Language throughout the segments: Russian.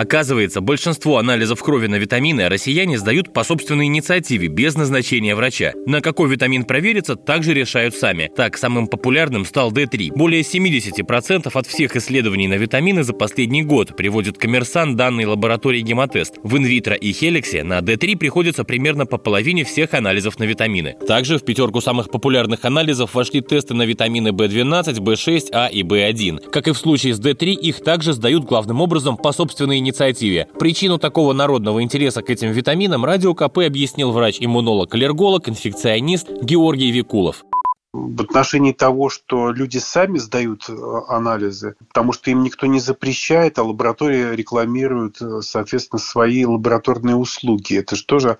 Оказывается, большинство анализов крови на витамины россияне сдают по собственной инициативе, без назначения врача. На какой витамин провериться, также решают сами. Так, самым популярным стал D3. Более 70% от всех исследований на витамины за последний год приводит коммерсант данной лаборатории гемотест. В инвитро и хеликсе на D3 приходится примерно по половине всех анализов на витамины. Также в пятерку самых популярных анализов вошли тесты на витамины B12, B6, А и B1. Как и в случае с D3, их также сдают главным образом по собственной инициативе инициативе. Причину такого народного интереса к этим витаминам Радио КП объяснил врач-иммунолог-аллерголог, инфекционист Георгий Викулов в отношении того, что люди сами сдают э, анализы, потому что им никто не запрещает, а лаборатория рекламирует, э, соответственно, свои лабораторные услуги. Это же тоже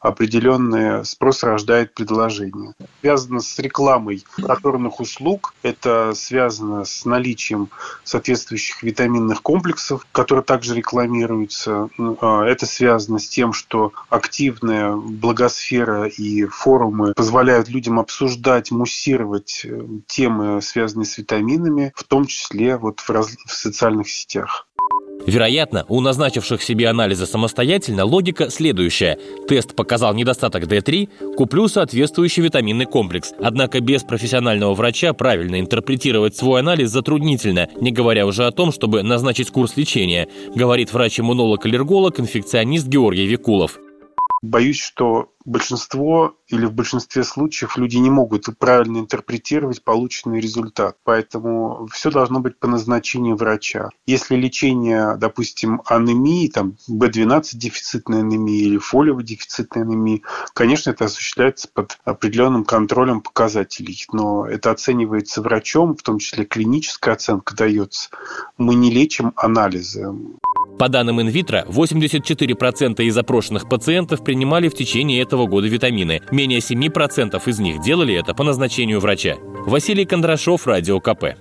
определенный спрос рождает предложение. Связано с рекламой лабораторных услуг, это связано с наличием соответствующих витаминных комплексов, которые также рекламируются. А, это связано с тем, что активная благосфера и форумы позволяют людям обсуждать мужчин муссировать э, темы, связанные с витаминами, в том числе вот в, раз... в социальных сетях. Вероятно, у назначивших себе анализы самостоятельно логика следующая. Тест показал недостаток D3, куплю соответствующий витаминный комплекс. Однако без профессионального врача правильно интерпретировать свой анализ затруднительно, не говоря уже о том, чтобы назначить курс лечения, говорит врач-иммунолог-аллерголог, инфекционист Георгий Викулов. Боюсь, что большинство или в большинстве случаев люди не могут правильно интерпретировать полученный результат. Поэтому все должно быть по назначению врача. Если лечение, допустим, анемии, там B12 дефицитной анемии или фолиевой дефицитной анемии, конечно, это осуществляется под определенным контролем показателей. Но это оценивается врачом, в том числе клиническая оценка дается. Мы не лечим анализы. По данным инвитро, 84% из опрошенных пациентов принимали в течение этого года витамины. Менее 7% из них делали это по назначению врача. Василий Кондрашов, Радио КП.